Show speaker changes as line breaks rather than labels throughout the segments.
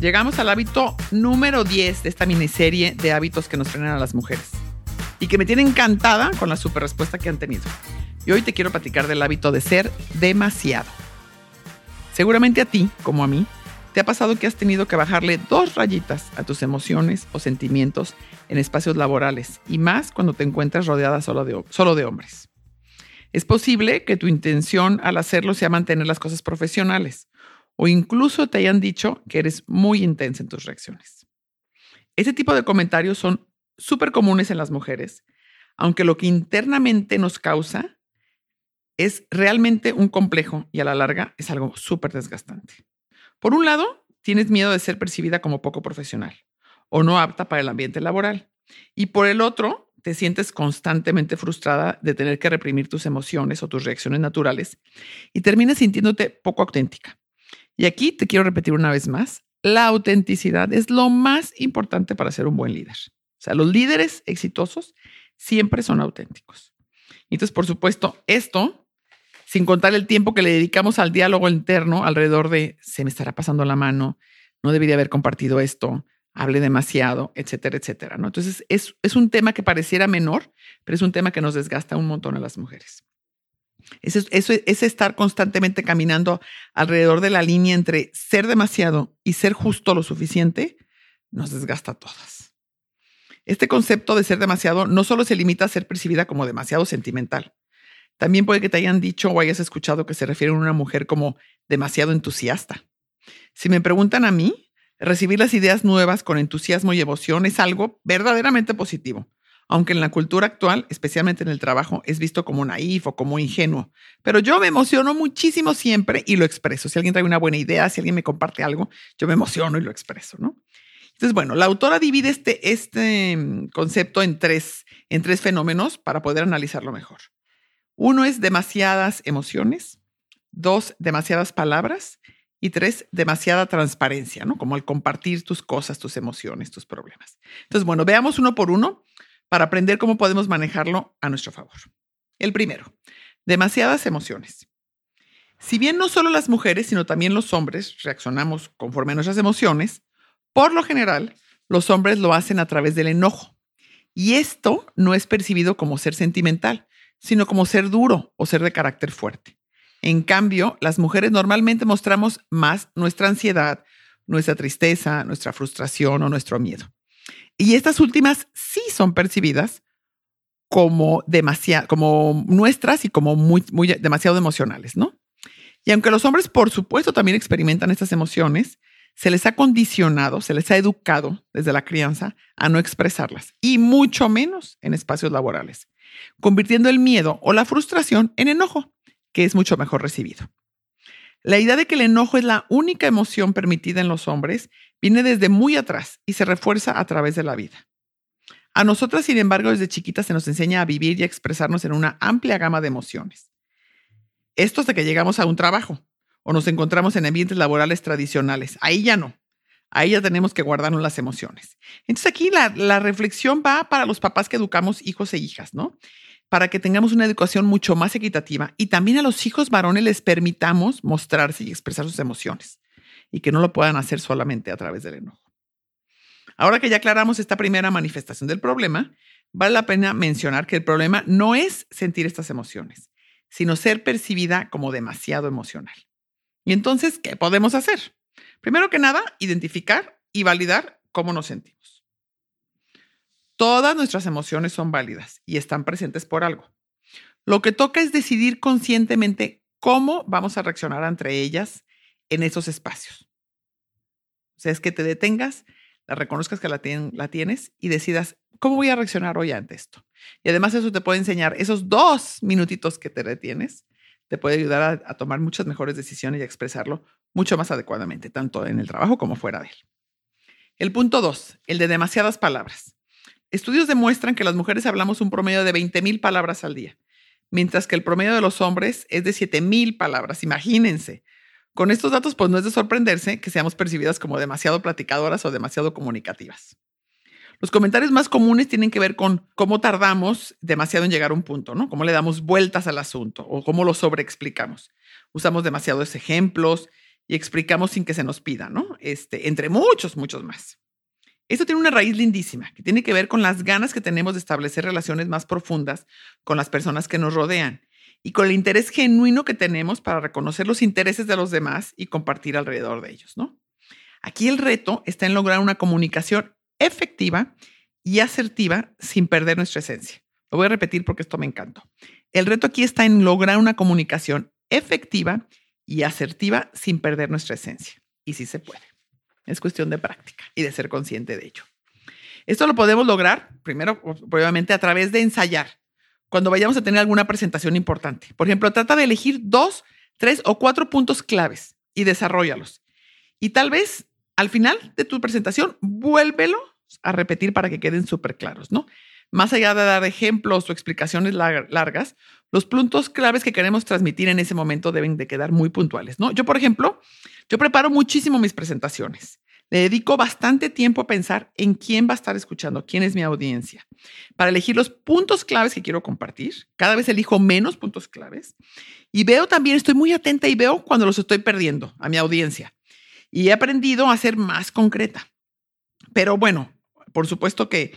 Llegamos al hábito número 10 de esta miniserie de hábitos que nos frenan a las mujeres y que me tiene encantada con la super respuesta que han tenido. Y hoy te quiero platicar del hábito de ser demasiado. Seguramente a ti, como a mí, te ha pasado que has tenido que bajarle dos rayitas a tus emociones o sentimientos en espacios laborales y más cuando te encuentras rodeada solo de, solo de hombres. Es posible que tu intención al hacerlo sea mantener las cosas profesionales o incluso te hayan dicho que eres muy intensa en tus reacciones. Ese tipo de comentarios son súper comunes en las mujeres, aunque lo que internamente nos causa es realmente un complejo y a la larga es algo súper desgastante. Por un lado, tienes miedo de ser percibida como poco profesional o no apta para el ambiente laboral. Y por el otro, te sientes constantemente frustrada de tener que reprimir tus emociones o tus reacciones naturales y terminas sintiéndote poco auténtica. Y aquí te quiero repetir una vez más, la autenticidad es lo más importante para ser un buen líder. O sea, los líderes exitosos siempre son auténticos. Entonces, por supuesto, esto, sin contar el tiempo que le dedicamos al diálogo interno alrededor de, se me estará pasando la mano, no debería haber compartido esto, hable demasiado, etcétera, etcétera. ¿no? Entonces, es, es un tema que pareciera menor, pero es un tema que nos desgasta un montón a las mujeres. Eso, es estar constantemente caminando alrededor de la línea entre ser demasiado y ser justo lo suficiente, nos desgasta a todas. Este concepto de ser demasiado no solo se limita a ser percibida como demasiado sentimental. También puede que te hayan dicho o hayas escuchado que se refiere a una mujer como demasiado entusiasta. Si me preguntan a mí, recibir las ideas nuevas con entusiasmo y emoción es algo verdaderamente positivo aunque en la cultura actual, especialmente en el trabajo, es visto como naif o como ingenuo. Pero yo me emociono muchísimo siempre y lo expreso. Si alguien trae una buena idea, si alguien me comparte algo, yo me emociono y lo expreso, ¿no? Entonces, bueno, la autora divide este, este mm, concepto en tres, en tres fenómenos para poder analizarlo mejor. Uno es demasiadas emociones, dos, demasiadas palabras y tres, demasiada transparencia, ¿no? Como al compartir tus cosas, tus emociones, tus problemas. Entonces, bueno, veamos uno por uno para aprender cómo podemos manejarlo a nuestro favor. El primero, demasiadas emociones. Si bien no solo las mujeres, sino también los hombres reaccionamos conforme a nuestras emociones, por lo general, los hombres lo hacen a través del enojo. Y esto no es percibido como ser sentimental, sino como ser duro o ser de carácter fuerte. En cambio, las mujeres normalmente mostramos más nuestra ansiedad, nuestra tristeza, nuestra frustración o nuestro miedo. Y estas últimas sí son percibidas como demasiado, como nuestras y como muy, muy demasiado emocionales, ¿no? Y aunque los hombres, por supuesto, también experimentan estas emociones, se les ha condicionado, se les ha educado desde la crianza a no expresarlas, y mucho menos en espacios laborales, convirtiendo el miedo o la frustración en enojo, que es mucho mejor recibido. La idea de que el enojo es la única emoción permitida en los hombres viene desde muy atrás y se refuerza a través de la vida. A nosotras, sin embargo, desde chiquitas se nos enseña a vivir y a expresarnos en una amplia gama de emociones. Esto hasta que llegamos a un trabajo o nos encontramos en ambientes laborales tradicionales. Ahí ya no. Ahí ya tenemos que guardarnos las emociones. Entonces aquí la, la reflexión va para los papás que educamos hijos e hijas, ¿no? Para que tengamos una educación mucho más equitativa y también a los hijos varones les permitamos mostrarse y expresar sus emociones y que no lo puedan hacer solamente a través del enojo. Ahora que ya aclaramos esta primera manifestación del problema, vale la pena mencionar que el problema no es sentir estas emociones, sino ser percibida como demasiado emocional. Y entonces, ¿qué podemos hacer? Primero que nada, identificar y validar cómo nos sentimos. Todas nuestras emociones son válidas y están presentes por algo. Lo que toca es decidir conscientemente cómo vamos a reaccionar entre ellas en esos espacios. O sea, es que te detengas, la reconozcas que la, la tienes y decidas, ¿cómo voy a reaccionar hoy ante esto? Y además eso te puede enseñar, esos dos minutitos que te detienes, te puede ayudar a, a tomar muchas mejores decisiones y a expresarlo mucho más adecuadamente, tanto en el trabajo como fuera de él. El punto dos, el de demasiadas palabras. Estudios demuestran que las mujeres hablamos un promedio de 20 mil palabras al día, mientras que el promedio de los hombres es de 7 mil palabras. Imagínense, con estos datos, pues no es de sorprenderse que seamos percibidas como demasiado platicadoras o demasiado comunicativas. Los comentarios más comunes tienen que ver con cómo tardamos demasiado en llegar a un punto, ¿no? Cómo le damos vueltas al asunto o cómo lo sobreexplicamos. Usamos demasiados ejemplos y explicamos sin que se nos pida, ¿no? Este, entre muchos, muchos más. Esto tiene una raíz lindísima que tiene que ver con las ganas que tenemos de establecer relaciones más profundas con las personas que nos rodean y con el interés genuino que tenemos para reconocer los intereses de los demás y compartir alrededor de ellos, ¿no? Aquí el reto está en lograr una comunicación efectiva y asertiva sin perder nuestra esencia. Lo voy a repetir porque esto me encantó. El reto aquí está en lograr una comunicación efectiva y asertiva sin perder nuestra esencia. Y sí se puede. Es cuestión de práctica y de ser consciente de ello. Esto lo podemos lograr, primero, obviamente, a través de ensayar. Cuando vayamos a tener alguna presentación importante. Por ejemplo, trata de elegir dos, tres o cuatro puntos claves y desarrollalos. Y tal vez al final de tu presentación, vuélvelo a repetir para que queden súper claros, ¿no? Más allá de dar ejemplos o explicaciones largas, los puntos claves que queremos transmitir en ese momento deben de quedar muy puntuales, ¿no? Yo, por ejemplo, yo preparo muchísimo mis presentaciones. Le dedico bastante tiempo a pensar en quién va a estar escuchando, quién es mi audiencia, para elegir los puntos claves que quiero compartir. Cada vez elijo menos puntos claves y veo también, estoy muy atenta y veo cuando los estoy perdiendo a mi audiencia. Y he aprendido a ser más concreta. Pero bueno, por supuesto que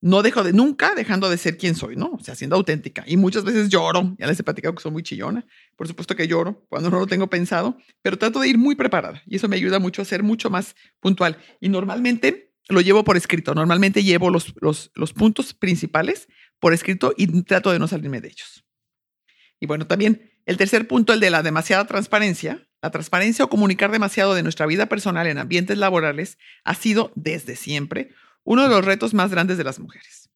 no dejo de nunca dejando de ser quien soy, ¿no? O sea, siendo auténtica. Y muchas veces lloro, ya les he platicado que soy muy chillona. Por supuesto que lloro cuando no lo tengo pensado, pero trato de ir muy preparada y eso me ayuda mucho a ser mucho más puntual. Y normalmente lo llevo por escrito. Normalmente llevo los, los, los puntos principales por escrito y trato de no salirme de ellos. Y bueno, también el tercer punto, el de la demasiada transparencia. La transparencia o comunicar demasiado de nuestra vida personal en ambientes laborales ha sido desde siempre uno de los retos más grandes de las mujeres.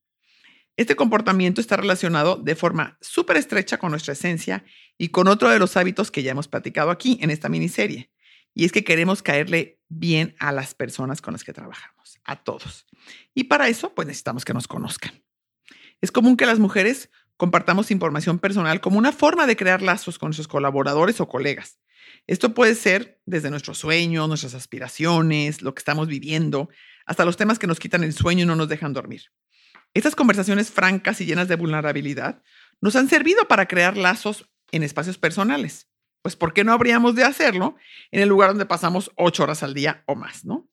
Este comportamiento está relacionado de forma súper estrecha con nuestra esencia y con otro de los hábitos que ya hemos platicado aquí en esta miniserie. Y es que queremos caerle bien a las personas con las que trabajamos, a todos. Y para eso, pues necesitamos que nos conozcan. Es común que las mujeres compartamos información personal como una forma de crear lazos con nuestros colaboradores o colegas. Esto puede ser desde nuestros sueños, nuestras aspiraciones, lo que estamos viviendo, hasta los temas que nos quitan el sueño y no nos dejan dormir. Estas conversaciones francas y llenas de vulnerabilidad nos han servido para crear lazos en espacios personales. Pues, ¿por qué no habríamos de hacerlo en el lugar donde pasamos ocho horas al día o más, no?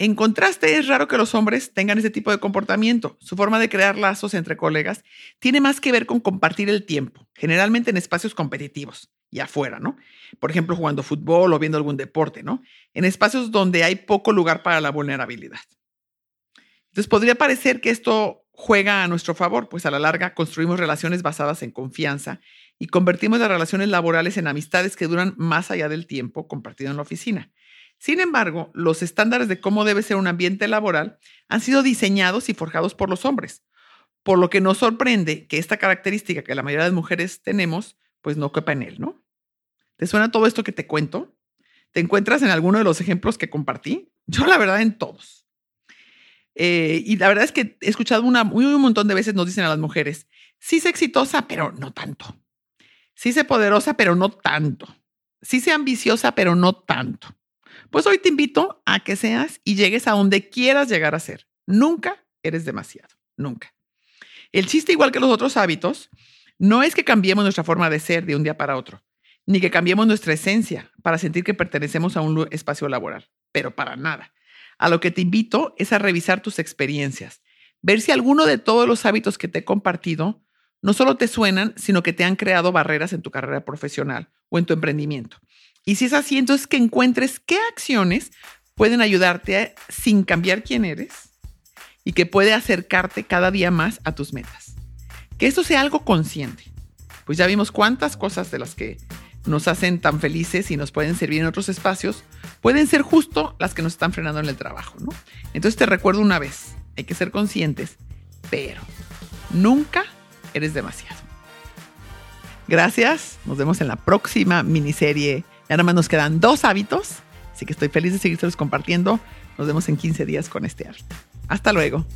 En contraste, es raro que los hombres tengan ese tipo de comportamiento. Su forma de crear lazos entre colegas tiene más que ver con compartir el tiempo, generalmente en espacios competitivos y afuera, ¿no? Por ejemplo, jugando fútbol o viendo algún deporte, ¿no? En espacios donde hay poco lugar para la vulnerabilidad. Entonces, podría parecer que esto juega a nuestro favor, pues a la larga construimos relaciones basadas en confianza y convertimos las relaciones laborales en amistades que duran más allá del tiempo compartido en la oficina. Sin embargo, los estándares de cómo debe ser un ambiente laboral han sido diseñados y forjados por los hombres, por lo que nos sorprende que esta característica que la mayoría de mujeres tenemos, pues no quepa en él, ¿no? ¿Te suena todo esto que te cuento? ¿Te encuentras en alguno de los ejemplos que compartí? Yo la verdad en todos. Eh, y la verdad es que he escuchado una, un montón de veces nos dicen a las mujeres, sí sé exitosa, pero no tanto. Sí sé poderosa, pero no tanto. Sí sé ambiciosa, pero no tanto. Pues hoy te invito a que seas y llegues a donde quieras llegar a ser. Nunca eres demasiado, nunca. El chiste, igual que los otros hábitos, no es que cambiemos nuestra forma de ser de un día para otro, ni que cambiemos nuestra esencia para sentir que pertenecemos a un espacio laboral, pero para nada. A lo que te invito es a revisar tus experiencias, ver si alguno de todos los hábitos que te he compartido no solo te suenan, sino que te han creado barreras en tu carrera profesional o en tu emprendimiento. Y si es así, entonces que encuentres qué acciones pueden ayudarte sin cambiar quién eres y que puede acercarte cada día más a tus metas. Que esto sea algo consciente. Pues ya vimos cuántas cosas de las que nos hacen tan felices y nos pueden servir en otros espacios, pueden ser justo las que nos están frenando en el trabajo, ¿no? Entonces te recuerdo una vez, hay que ser conscientes, pero nunca eres demasiado. Gracias, nos vemos en la próxima miniserie ya nada más nos quedan dos hábitos, así que estoy feliz de seguirse compartiendo. Nos vemos en 15 días con este hábito. Hasta luego.